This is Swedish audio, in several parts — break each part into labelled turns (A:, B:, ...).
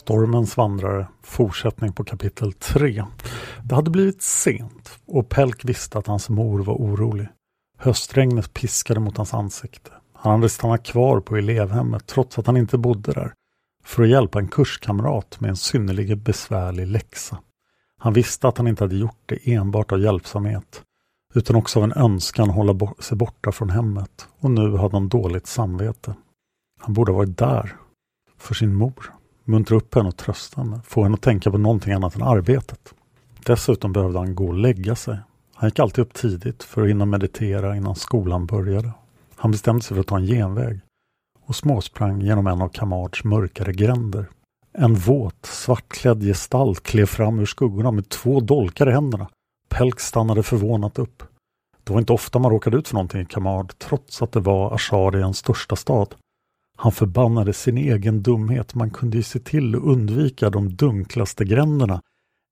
A: Stormens vandrare, fortsättning på kapitel 3. Det hade blivit sent och Pelk visste att hans mor var orolig. Höstregnet piskade mot hans ansikte. Han hade stannat kvar på elevhemmet trots att han inte bodde där för att hjälpa en kurskamrat med en synnerligen besvärlig läxa. Han visste att han inte hade gjort det enbart av hjälpsamhet utan också av en önskan att hålla sig borta från hemmet och nu hade han dåligt samvete. Han borde ha varit där, för sin mor muntra upp henne och trösta henne, få henne att tänka på någonting annat än arbetet. Dessutom behövde han gå och lägga sig. Han gick alltid upp tidigt för att hinna meditera innan skolan började. Han bestämde sig för att ta en genväg och småsprang genom en av Kamards mörkare gränder. En våt, svartklädd gestalt klev fram ur skuggorna med två dolkar i händerna. Pelk stannade förvånat upp. Det var inte ofta man råkade ut för någonting i Kamard, trots att det var Ashariens största stad. Han förbannade sin egen dumhet. Man kunde ju se till att undvika de dunklaste gränderna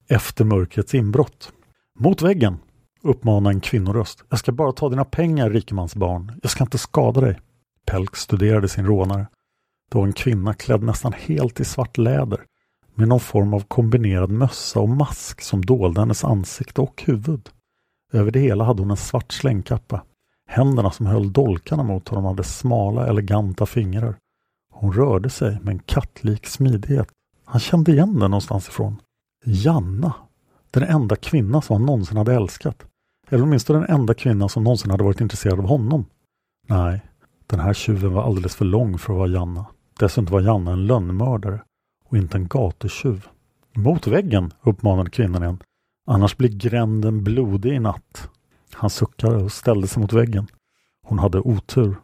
A: efter mörkrets inbrott. Mot väggen, uppmanade en kvinnoröst. Jag ska bara ta dina pengar, rikemansbarn. Jag ska inte skada dig. Pelk studerade sin rånare. Det var en kvinna klädd nästan helt i svart läder med någon form av kombinerad mössa och mask som dolde hennes ansikte och huvud. Över det hela hade hon en svart slängkappa. Händerna som höll dolkarna mot honom hade smala, eleganta fingrar. Hon rörde sig med en kattlik smidighet. Han kände igen den någonstans ifrån. Janna! Den enda kvinna som han någonsin hade älskat. Eller åtminstone den enda kvinna som någonsin hade varit intresserad av honom. Nej, den här tjuven var alldeles för lång för att vara Janna. Dessutom var Janna en lönnmördare och inte en gatutjuv. Mot väggen, uppmanade kvinnan igen. Annars blir gränden blodig i natt. Han suckade och ställde sig mot väggen. Hon hade otur.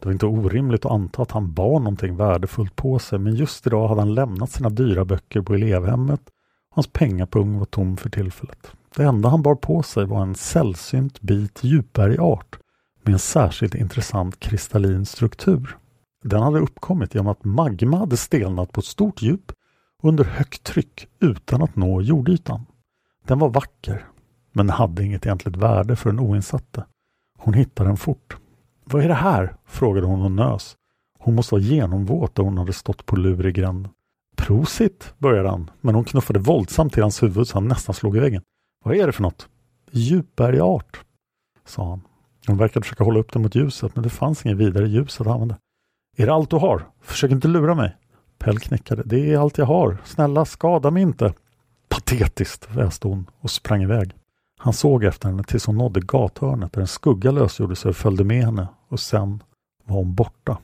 A: Det var inte orimligt att anta att han bar någonting värdefullt på sig, men just idag hade han lämnat sina dyra böcker på elevhemmet och hans pengapung var tom för tillfället. Det enda han bar på sig var en sällsynt bit djupbergart med en särskilt intressant kristallin struktur. Den hade uppkommit genom att magma hade stelnat på ett stort djup under högt tryck utan att nå jordytan. Den var vacker, men hade inget egentligt värde för den oinsatte. Hon hittade den fort. Vad är det här? frågade hon och nös. Hon måste vara genomvåt och hon hade stått på lur i gränden. Prosit, började han, men hon knuffade våldsamt till hans huvud så han nästan slog i väggen. Vad är det för något? Djupbergart, sa han. Hon verkade försöka hålla upp det mot ljuset, men det fanns inget vidare ljus att använda. Är det allt du har? Försök inte lura mig. Pell knickade. Det är allt jag har. Snälla, skada mig inte. Patetiskt, väste hon och sprang iväg. Han såg efter henne tills hon nådde gathörnet där en skugga lösgjorde sig och följde med henne och sen var hon borta.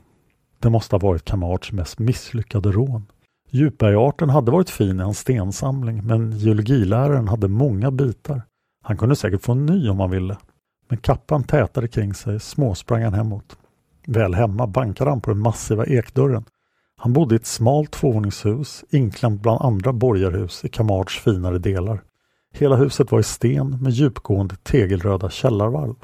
A: Det måste ha varit Kamards mest misslyckade rån. Djupbergarten hade varit fin i hans stensamling men geologiläraren hade många bitar. Han kunde säkert få en ny om han ville. Men kappan tätade kring sig småsprang han hemåt. Väl hemma bankade han på den massiva ekdörren. Han bodde i ett smalt tvåvåningshus inklämt bland andra borgarhus i Kamards finare delar. Hela huset var i sten med djupgående tegelröda källarvalv.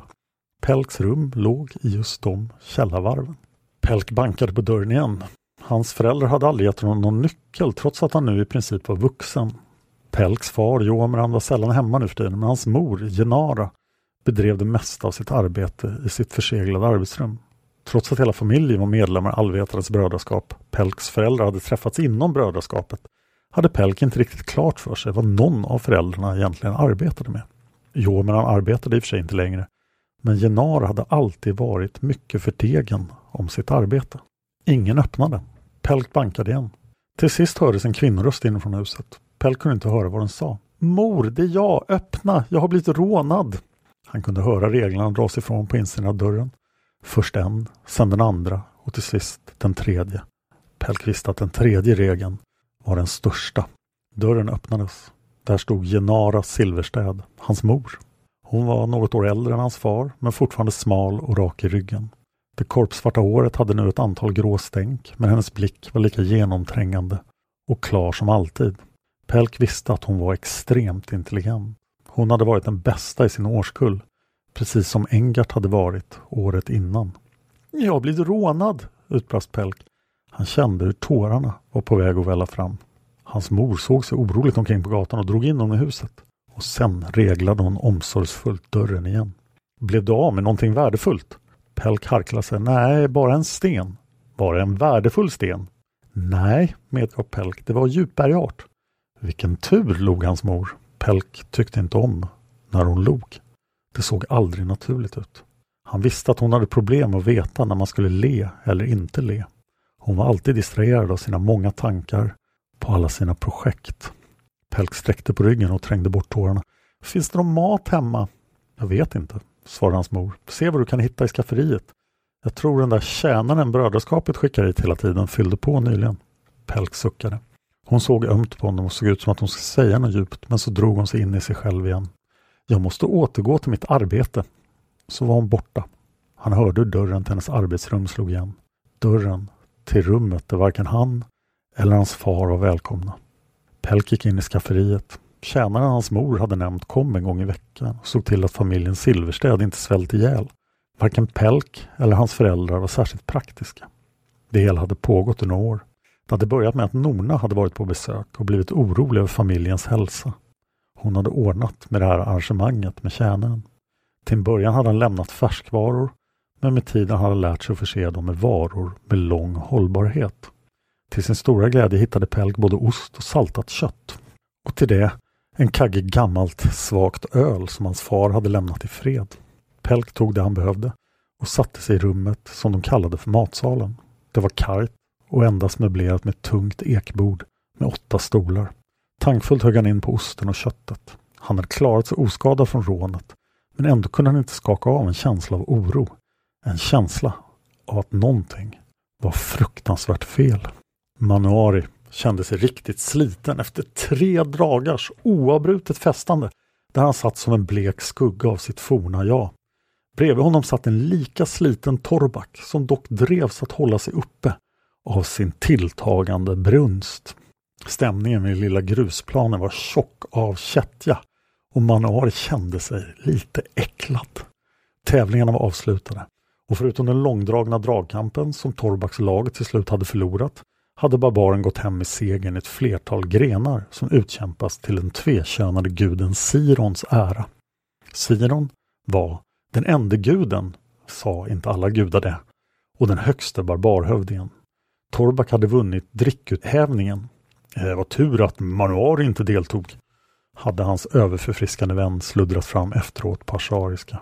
A: Pelks rum låg i just de källarvarven. Pelk bankade på dörren igen. Hans föräldrar hade aldrig gett honom någon nyckel trots att han nu i princip var vuxen. Pelks far Joamran var sällan hemma nu för tiden men hans mor Genara bedrev det mesta av sitt arbete i sitt förseglade arbetsrum. Trots att hela familjen var medlemmar i Allvetarens brödraskap, Pelks föräldrar hade träffats inom brödraskapet, hade Pelk inte riktigt klart för sig vad någon av föräldrarna egentligen arbetade med. Jo, men han arbetade i och för sig inte längre. Men Genar hade alltid varit mycket förtegen om sitt arbete. Ingen öppnade. Pelk bankade igen. Till sist hördes en kvinnoröst inifrån huset. Pelk kunde inte höra vad den sa. Mor, det är jag! Öppna! Jag har blivit rånad! Han kunde höra reglarna dras ifrån på insidan av dörren. Först en, sen den andra och till sist den tredje. Pelk visste att den tredje regeln var den största. Dörren öppnades. Där stod Genara Silverstäd, hans mor. Hon var något år äldre än hans far, men fortfarande smal och rak i ryggen. Det korpsvarta håret hade nu ett antal grå stänk, men hennes blick var lika genomträngande och klar som alltid. Pelk visste att hon var extremt intelligent. Hon hade varit den bästa i sin årskull, precis som Engart hade varit året innan. Jag har blivit rånad, utbrast Pelk. Han kände hur tårarna var på väg att välla fram. Hans mor såg sig oroligt omkring på gatan och drog in honom i huset. Och sen reglade hon omsorgsfullt dörren igen. Blev du av med någonting värdefullt? Pelk harklade sig. Nej, bara en sten. Var det en värdefull sten? Nej, medgav Pelk. Det var djupbergart. Vilken tur, log hans mor. Pelk tyckte inte om när hon log. Det såg aldrig naturligt ut. Han visste att hon hade problem att veta när man skulle le eller inte le. Hon var alltid distraherad av sina många tankar på alla sina projekt. Pelk sträckte på ryggen och trängde bort tårarna. Finns det någon mat hemma? Jag vet inte, svarade hans mor. Se vad du kan hitta i skafferiet. Jag tror den där tjänaren brödraskapet skickar hit hela tiden fyllde på nyligen. Pelk suckade. Hon såg ömt på honom och såg ut som att hon skulle säga något djupt, men så drog hon sig in i sig själv igen. Jag måste återgå till mitt arbete. Så var hon borta. Han hörde hur dörren till hennes arbetsrum slog igen. Dörren till rummet där varken han eller hans far var välkomna. Pelk gick in i skafferiet. Tjänaren hans mor hade nämnt kom en gång i veckan och såg till att familjen Silverstäd inte svällt ihjäl. Varken Pelk eller hans föräldrar var särskilt praktiska. Det hela hade pågått i några år. Det hade börjat med att Norna hade varit på besök och blivit orolig över familjens hälsa. Hon hade ordnat med det här arrangemanget med tjänaren. Till en början hade han lämnat färskvaror men med tiden hade han lärt sig att förse dem med varor med lång hållbarhet. Till sin stora glädje hittade Pelk både ost och saltat kött. Och till det en kagge gammalt svagt öl som hans far hade lämnat i fred. Pelk tog det han behövde och satte sig i rummet som de kallade för matsalen. Det var kargt och endast möblerat med ett tungt ekbord med åtta stolar. Tankfullt högg han in på osten och köttet. Han hade klarat sig oskadad från rånet, men ändå kunde han inte skaka av en känsla av oro. En känsla av att någonting var fruktansvärt fel. Manuari kände sig riktigt sliten efter tre dagars oavbrutet festande där han satt som en blek skugga av sitt forna jag. Bredvid honom satt en lika sliten Torbak som dock drevs att hålla sig uppe av sin tilltagande brunst. Stämningen vid lilla grusplanen var tjock av kättja och Manuari kände sig lite äcklad. Tävlingarna var avslutade och förutom den långdragna dragkampen som Torbaks lag till slut hade förlorat hade barbaren gått hem med segern i ett flertal grenar som utkämpas till den tvekönade guden Sirons ära. Siron var den enda guden, sa inte alla gudar det, och den högste barbarhövdingen. Torbak hade vunnit drickuthävningen. Det eh, var tur att Manuar inte deltog, hade hans överförfriskande vän sluddrat fram efteråt på ashariska.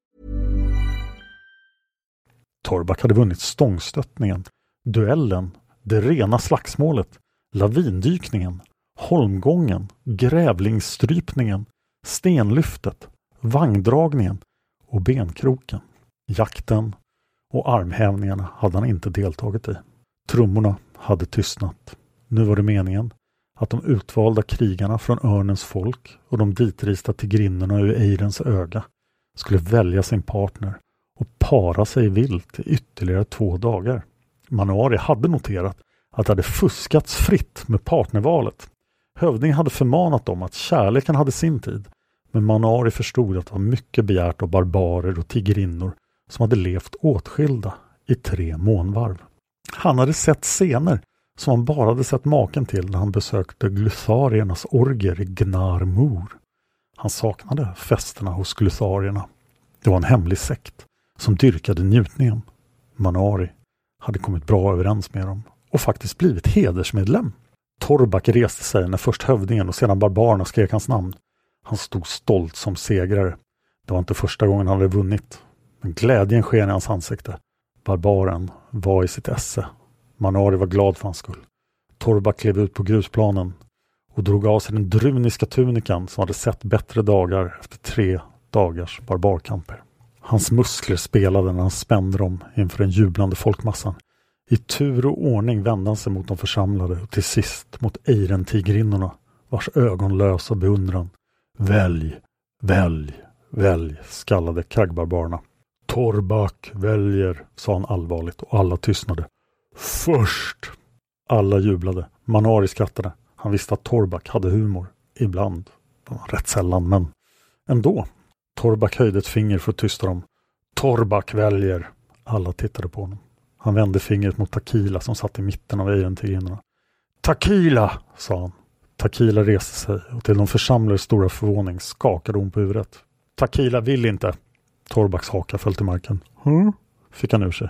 A: Torbak hade vunnit stångstöttningen, duellen, det rena slagsmålet, lavindykningen, holmgången, grävlingsstrypningen, stenlyftet, vagndragningen och benkroken. Jakten och armhävningarna hade han inte deltagit i. Trummorna hade tystnat. Nu var det meningen att de utvalda krigarna från Örnens folk och de ditrista tigrinnorna ur Eirens öga skulle välja sin partner och para sig vilt i ytterligare två dagar. Manuari hade noterat att det hade fuskats fritt med partnervalet. Hövdingen hade förmanat dem att kärleken hade sin tid, men Manuari förstod att det var mycket begärt av barbarer och tigrinnor som hade levt åtskilda i tre månvarv. Han hade sett scener som han bara hade sett maken till när han besökte gluthariernas orger i Gnarmor. Han saknade festerna hos glutharierna. Det var en hemlig sekt som dyrkade njutningen. Manari hade kommit bra överens med dem och faktiskt blivit hedersmedlem. Torbak reste sig när först hövdingen och sedan barbarerna skrek hans namn. Han stod stolt som segrare. Det var inte första gången han hade vunnit. Men glädjen sken i hans ansikte. Barbaren var i sitt esse. Manari var glad för hans skull. Torbak klev ut på grusplanen och drog av sig den druniska tunikan som hade sett bättre dagar efter tre dagars barbarkamper. Hans muskler spelade när han spände dem inför den jublande folkmassan. I tur och ordning vände han sig mot de församlade och till sist mot Eirentigrinnorna vars ögon lös av beundran. Välj, välj, välj, skallade kraggbarbarerna. Torbak väljer, sa han allvarligt och alla tystnade. Först! Alla jublade. Manari skrattade. Han visste att Torbak hade humor. Ibland. Rätt sällan, men ändå. Torbak höjde ett finger för att tysta dem. Torbak väljer. Alla tittade på honom. Han vände fingret mot Takila som satt i mitten av Eirentigrinnorna. Takila, sa han. Takila reste sig och till de församlades stora förvåning skakade hon på huvudet. Takila vill inte. Torbaks haka föll till marken. Hm? fick han ur sig.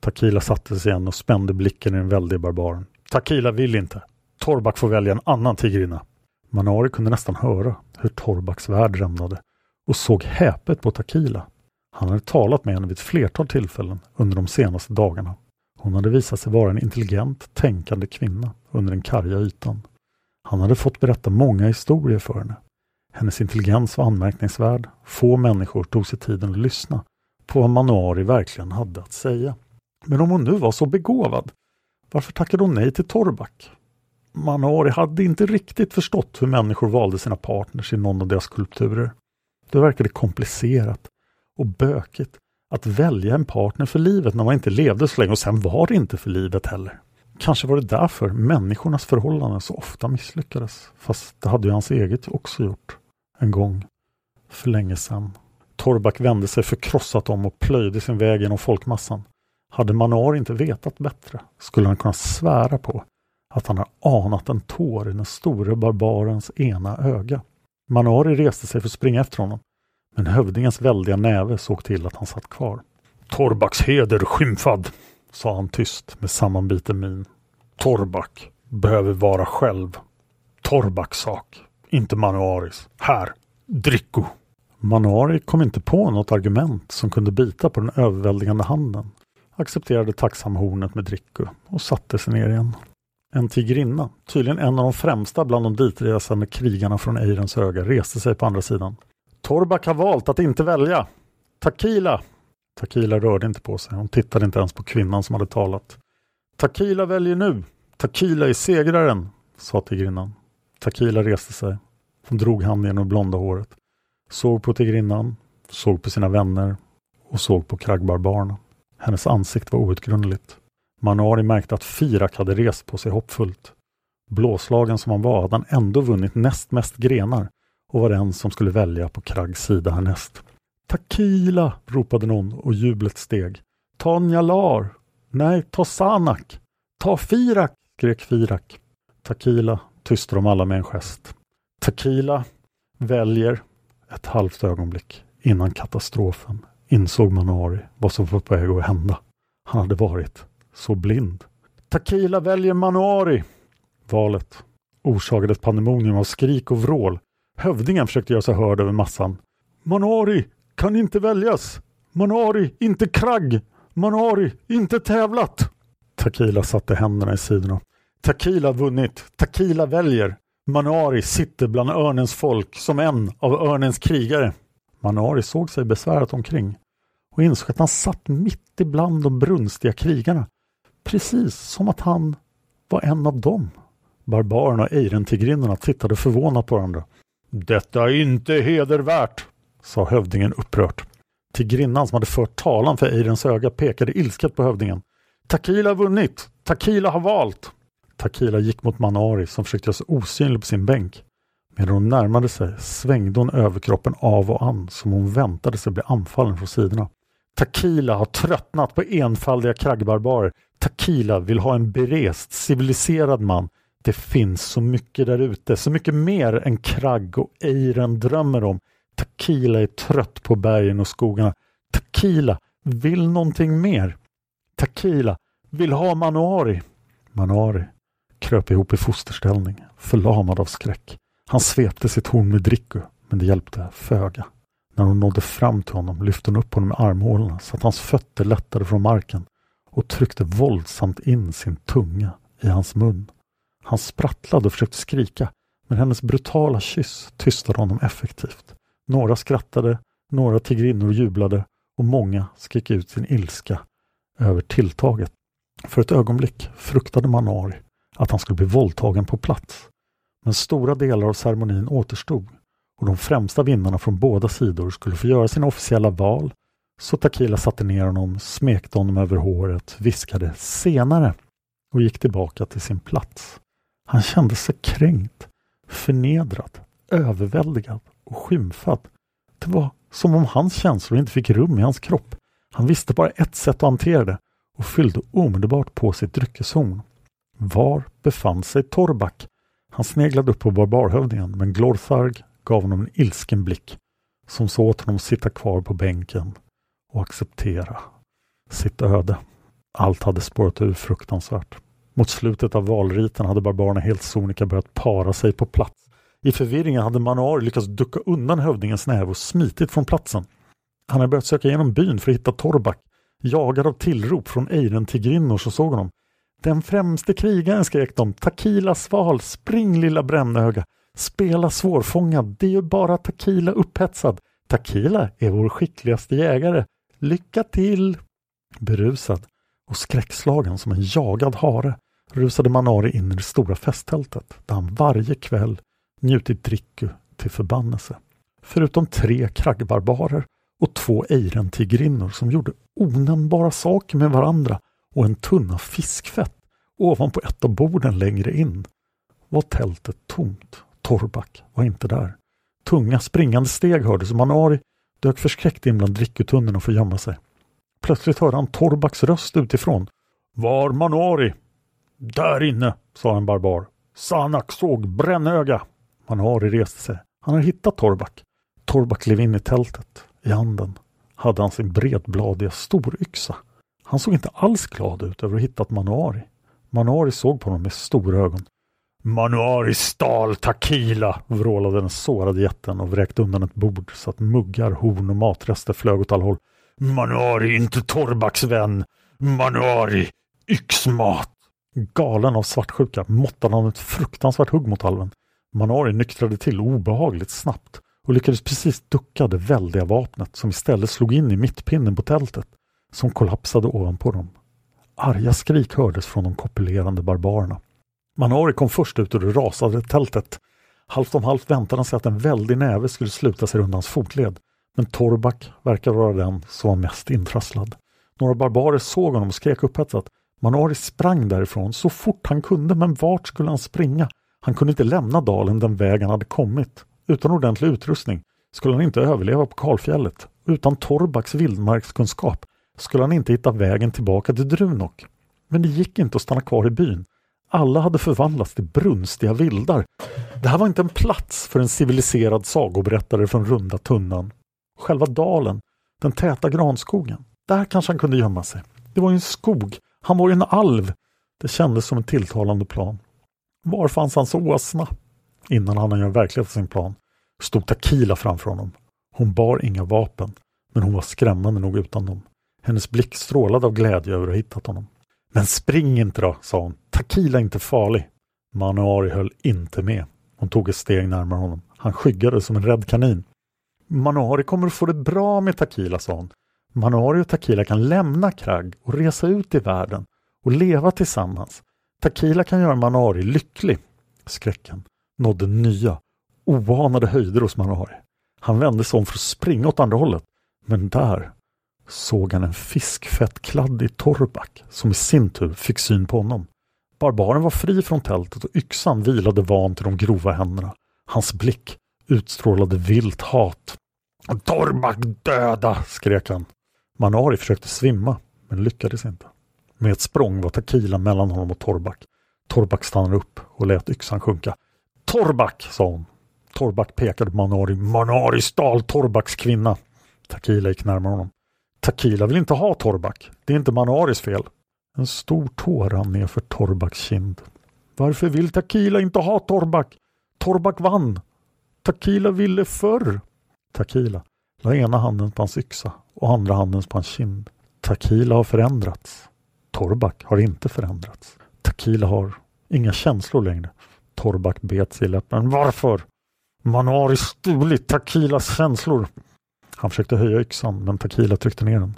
A: Takila satte sig igen och spände blicken i den väldige barbaren. Takila vill inte. Torbak får välja en annan tigrinna. Manari kunde nästan höra hur Torbaks värld rämnade och såg häpet på Takila. Han hade talat med henne vid ett flertal tillfällen under de senaste dagarna. Hon hade visat sig vara en intelligent, tänkande kvinna under den karga ytan. Han hade fått berätta många historier för henne. Hennes intelligens var anmärkningsvärd. Få människor tog sig tiden att lyssna på vad Manuari verkligen hade att säga. Men om hon nu var så begåvad, varför tackade hon nej till Torbak? Manuari hade inte riktigt förstått hur människor valde sina partners i någon av deras skulpturer. Det verkade komplicerat och bökigt att välja en partner för livet när man inte levde så länge och sen var det inte för livet heller. Kanske var det därför människornas förhållanden så ofta misslyckades. Fast det hade ju hans eget också gjort. En gång. För länge sedan. Torbak vände sig förkrossat om och plöjde sin väg genom folkmassan. Hade Manar inte vetat bättre skulle han kunna svära på att han har anat en tår i den store barbarens ena öga. Manari reste sig för att springa efter honom, men hövdingens väldiga näve såg till att han satt kvar. Torbaks heder skymfad, sa han tyst med sammanbiten min. Torbak behöver vara själv. Torbaks sak, inte Manuaris. Här, dricko! Manuari kom inte på något argument som kunde bita på den överväldigande handen, accepterade tacksamhornet med dricko och satte sig ner igen. En tigrinna, tydligen en av de främsta bland de ditresande krigarna från Eirens öga, reste sig på andra sidan. Torbak har valt att inte välja. Takila! Takila rörde inte på sig. Hon tittade inte ens på kvinnan som hade talat. Takila väljer nu. Takila är segraren, sa tigrinnan. Takila reste sig. Hon drog handen genom blonda håret. Såg på tigrinnan, såg på sina vänner och såg på kraggbarbarerna. Hennes ansikte var outgrundligt. Manari märkte att Firak hade rest på sig hoppfullt. Blåslagen som han var hade han ändå vunnit näst mest grenar och var den som skulle välja på Krags sida härnäst. Takila! ropade någon och jublet steg. Ta Njalar! Nej, ta Sanak! Ta Firak! skrek Firak. Takila tystade de alla med en gest. Takila väljer ett halvt ögonblick innan katastrofen insåg Manari vad som var på väg att hända. Han hade varit så blind. Takila väljer Manuari. Valet orsakade ett pandemonium av skrik och vrål. Hövdingen försökte göra sig hörd över massan. Manuari kan inte väljas! Manuari, inte kragg! Manuari, inte tävlat! Takila satte händerna i sidorna. Takila vunnit. Takila väljer. Manuari sitter bland örnens folk som en av örnens krigare. Manuari såg sig besvärat omkring och insåg att han satt mitt ibland de brunstiga krigarna. Precis som att han var en av dem. Barbarerna och Eirentigrinnorna tittade förvånat på varandra. Detta är inte hedervärt, sa hövdingen upprört. Tigrinnan som hade fört talan för Eirens öga pekade ilsket på hövdingen. Takila har vunnit! Takila har valt! Takila gick mot Manari som försökte göra sig osynlig på sin bänk. Medan hon närmade sig svängde hon överkroppen av och an som hon väntade sig bli anfallen från sidorna. Takila har tröttnat på enfaldiga kraggbarbarer. Takila vill ha en berest, civiliserad man. Det finns så mycket där ute, så mycket mer än kragg och Eiren drömmer om. Takila är trött på bergen och skogarna. Takila vill någonting mer. Takila vill ha Manuari. Manuari kröp ihop i fosterställning, förlamad av skräck. Han svepte sitt horn med Dricku, men det hjälpte föga. När hon nådde fram till honom lyfte hon upp honom i armhålorna så att hans fötter lättade från marken och tryckte våldsamt in sin tunga i hans mun. Han sprattlade och försökte skrika, men hennes brutala kyss tystade honom effektivt. Några skrattade, några tigrinnor jublade och många skrek ut sin ilska över tilltaget. För ett ögonblick fruktade Manari att han skulle bli våldtagen på plats. Men stora delar av ceremonin återstod och de främsta vinnarna från båda sidor skulle få göra sina officiella val. Så Takila satte ner honom, smekte honom över håret, viskade senare och gick tillbaka till sin plats. Han kände sig kränkt, förnedrad, överväldigad och skymfad. Det var som om hans känslor inte fick rum i hans kropp. Han visste bara ett sätt att hantera det och fyllde omedelbart på sitt dryckeshorn. Var befann sig Torbak? Han sneglade upp på barbarhövdingen men Glortharg gav honom en ilsken blick som såg åt honom sitta kvar på bänken och acceptera sitt öde. Allt hade spårat ur fruktansvärt. Mot slutet av valriten hade barbarerna helt sonika börjat para sig på plats. I förvirringen hade Manuar lyckats ducka undan hövdingens näve och smitit från platsen. Han hade börjat söka igenom byn för att hitta Torbak. Jagad av tillrop från Eiren-tigrinnor så såg honom. Den främste krigaren skrek de. Takila sval, spring lilla brännöga. Spela svårfångad, det är ju bara Takila upphetsad. Takila är vår skickligaste jägare. Lycka till! Berusad och skräckslagen som en jagad hare rusade Manari in i det stora festtältet där han varje kväll njutit dricku till förbannelse. Förutom tre kraggbarbarer och två ejrentigrinnor som gjorde onämnbara saker med varandra och en tunna fiskfett ovanpå ett av borden längre in var tältet tomt. Torbak var inte där. Tunga springande steg hördes och Manari dök förskräckt in bland drickutunnorna för att gömma sig. Plötsligt hörde han Torbaks röst utifrån. Var Manuari?” Där inne, sa en barbar. Sanak såg brännöga. Manuari reste sig. Han hade hittat Torbak. Torbak klev in i tältet. I handen hade han sin bredbladiga storyxa. Han såg inte alls glad ut över att ha hittat Manuari. Manuari såg på honom med stora ögon. Manuari stal Takila, vrålade den sårade jätten och vräkte undan ett bord så att muggar, horn och matrester flög åt alla håll. Manuari inte Torbaks vän! Manuari yxmat! Galen av svartsjuka måttade han ett fruktansvärt hugg mot alven. Manuari nyktrade till obehagligt snabbt och lyckades precis ducka det väldiga vapnet som istället slog in i mittpinnen på tältet som kollapsade ovanpå dem. Arga skrik hördes från de kopulerande barbarerna. Manari kom först ut ur det rasade tältet. Halvt om halvt väntade han sig att en väldig näve skulle sluta sig runt hans fotled. Men Torbak verkade vara den som var mest intrasslad. Några barbarer såg honom och skrek upphetsat. Manari sprang därifrån så fort han kunde, men vart skulle han springa? Han kunde inte lämna dalen den väg han hade kommit. Utan ordentlig utrustning skulle han inte överleva på kalfjället. Utan Torbaks vildmarkskunskap skulle han inte hitta vägen tillbaka till Drunok. Men det gick inte att stanna kvar i byn. Alla hade förvandlats till brunstiga vildar. Det här var inte en plats för en civiliserad sagoberättare från runda tunnan. Själva dalen, den täta granskogen, där kanske han kunde gömma sig. Det var ju en skog. Han var ju en alv. Det kändes som en tilltalande plan. Var fanns hans åsna? Innan han gör verklighet av sin plan stod Takila framför honom. Hon bar inga vapen, men hon var skrämmande nog utan dem. Hennes blick strålade av glädje över att ha hittat honom. Men spring inte då, sa hon. Takila är inte farlig. Manuari höll inte med. Hon tog ett steg närmare honom. Han skyggade som en rädd kanin. Manuari kommer att få det bra med Takila, sa hon. Manuari och Takila kan lämna Krag och resa ut i världen och leva tillsammans. Takila kan göra Manuari lycklig. Skräcken nådde nya, oanade höjder hos Manuari. Han vände sig om för att springa åt andra hållet. Men där såg han en fiskfettkladdig torrback som i sin tur fick syn på honom. Barbaren var fri från tältet och yxan vilade van till de grova händerna. Hans blick utstrålade vilt hat. Torrback döda! skrek han. Manari försökte svimma, men lyckades inte. Med ett språng var Takila mellan honom och Torrback. Torrback stannade upp och lät yxan sjunka. Torrback, sa hon. Torrback pekade på Manari. Manari stal Torrbacks kvinna. Takila gick närmare honom. Takila vill inte ha Torrback. Det är inte Manaris fel. En stor tår rann ner för Torbaks kind. Varför vill Takila inte ha Torbak? Torbak vann. Takila ville förr. Takila la ena handen på hans yxa och andra handen på hans kind. Takila har förändrats. Torbak har inte förändrats. Takila har inga känslor längre. Torbak bet sig i läppen. Varför? Man har stulit Takilas känslor. Han försökte höja yxan men Takila tryckte ner den.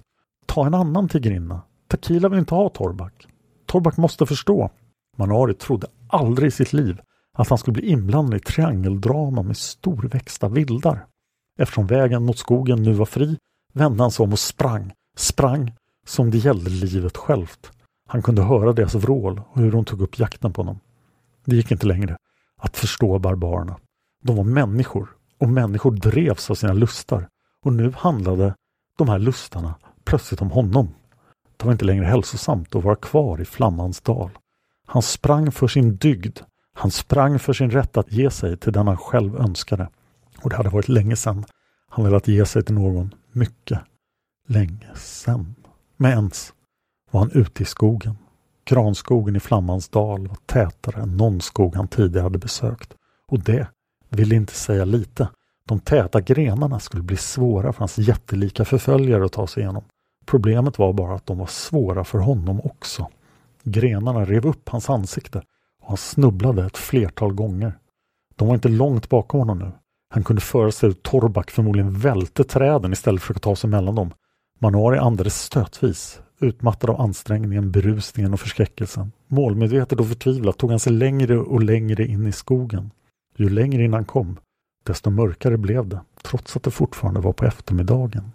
A: Ta en annan tigrinna. Takila vill inte ha Torbak. Torbak måste förstå. Manari trodde aldrig i sitt liv att han skulle bli inblandad i triangeldrama med storväxta vildar. Eftersom vägen mot skogen nu var fri vände han sig om och sprang, sprang som det gällde livet självt. Han kunde höra deras vrål och hur de tog upp jakten på honom. Det gick inte längre att förstå barbarerna. De var människor och människor drevs av sina lustar och nu handlade de här lustarna plötsligt om honom. Det var inte längre hälsosamt att vara kvar i Flammans dal. Han sprang för sin dygd. Han sprang för sin rätt att ge sig till den han själv önskade. Och det hade varit länge sedan han velat ge sig till någon. Mycket länge sedan. Men ens var han ute i skogen. Granskogen i Flammans dal var tätare än någon skog han tidigare hade besökt. Och det ville inte säga lite. De täta grenarna skulle bli svåra för hans jättelika förföljare att ta sig igenom. Problemet var bara att de var svåra för honom också. Grenarna rev upp hans ansikte och han snubblade ett flertal gånger. De var inte långt bakom honom nu. Han kunde föra sig ut Torbak förmodligen välte träden istället för att ta sig mellan dem. Manuari andades stötvis, utmattad av ansträngningen, berusningen och förskräckelsen. Målmedvetet och förtvivlat tog han sig längre och längre in i skogen. Ju längre in han kom, desto mörkare blev det, trots att det fortfarande var på eftermiddagen.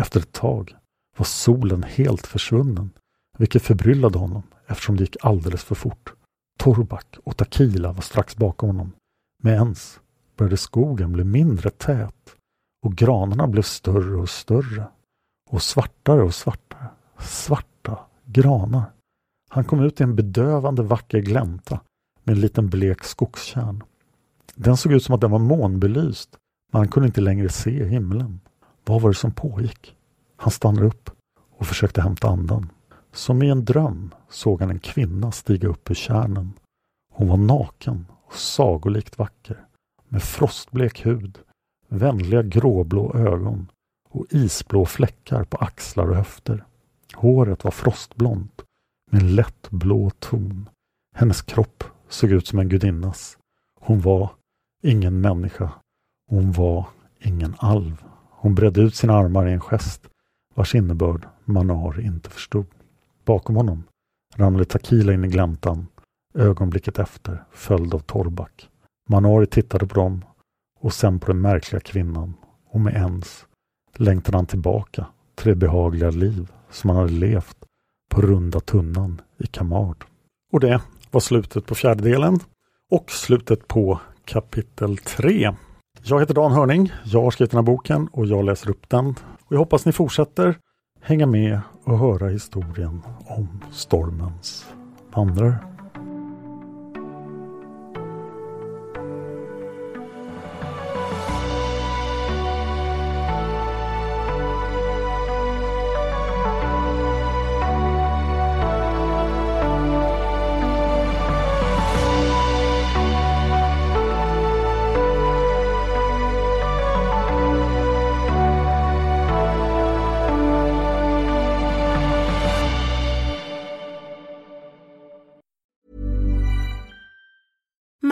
A: Efter ett tag var solen helt försvunnen, vilket förbryllade honom eftersom det gick alldeles för fort. Torbak och Takila var strax bakom honom. Med ens började skogen bli mindre tät och granarna blev större och större och svartare och svartare. Svarta granar. Han kom ut i en bedövande vacker glänta med en liten blek skogstjärn. Den såg ut som att den var månbelyst, men han kunde inte längre se himlen. Vad var det som pågick? Han stannade upp och försökte hämta andan. Som i en dröm såg han en kvinna stiga upp ur kärnen. Hon var naken och sagolikt vacker med frostblek hud, vänliga gråblå ögon och isblå fläckar på axlar och höfter. Håret var frostblont med en lätt blå ton. Hennes kropp såg ut som en gudinnas. Hon var ingen människa. Hon var ingen alv. Hon bredde ut sina armar i en gest vars innebörd Manar inte förstod. Bakom honom ramlade Takila in i gläntan ögonblicket efter, följd av Torbak. Manari tittade på dem och sen på den märkliga kvinnan och med ens längtade han tillbaka till det behagliga liv som han hade levt på runda tunnan i Kamard. Och det var slutet på fjärdedelen och slutet på kapitel 3. Jag heter Dan Hörning. Jag har skrivit den här boken och jag läser upp den. Och jag hoppas ni fortsätter hänga med och höra historien om stormens vandrare.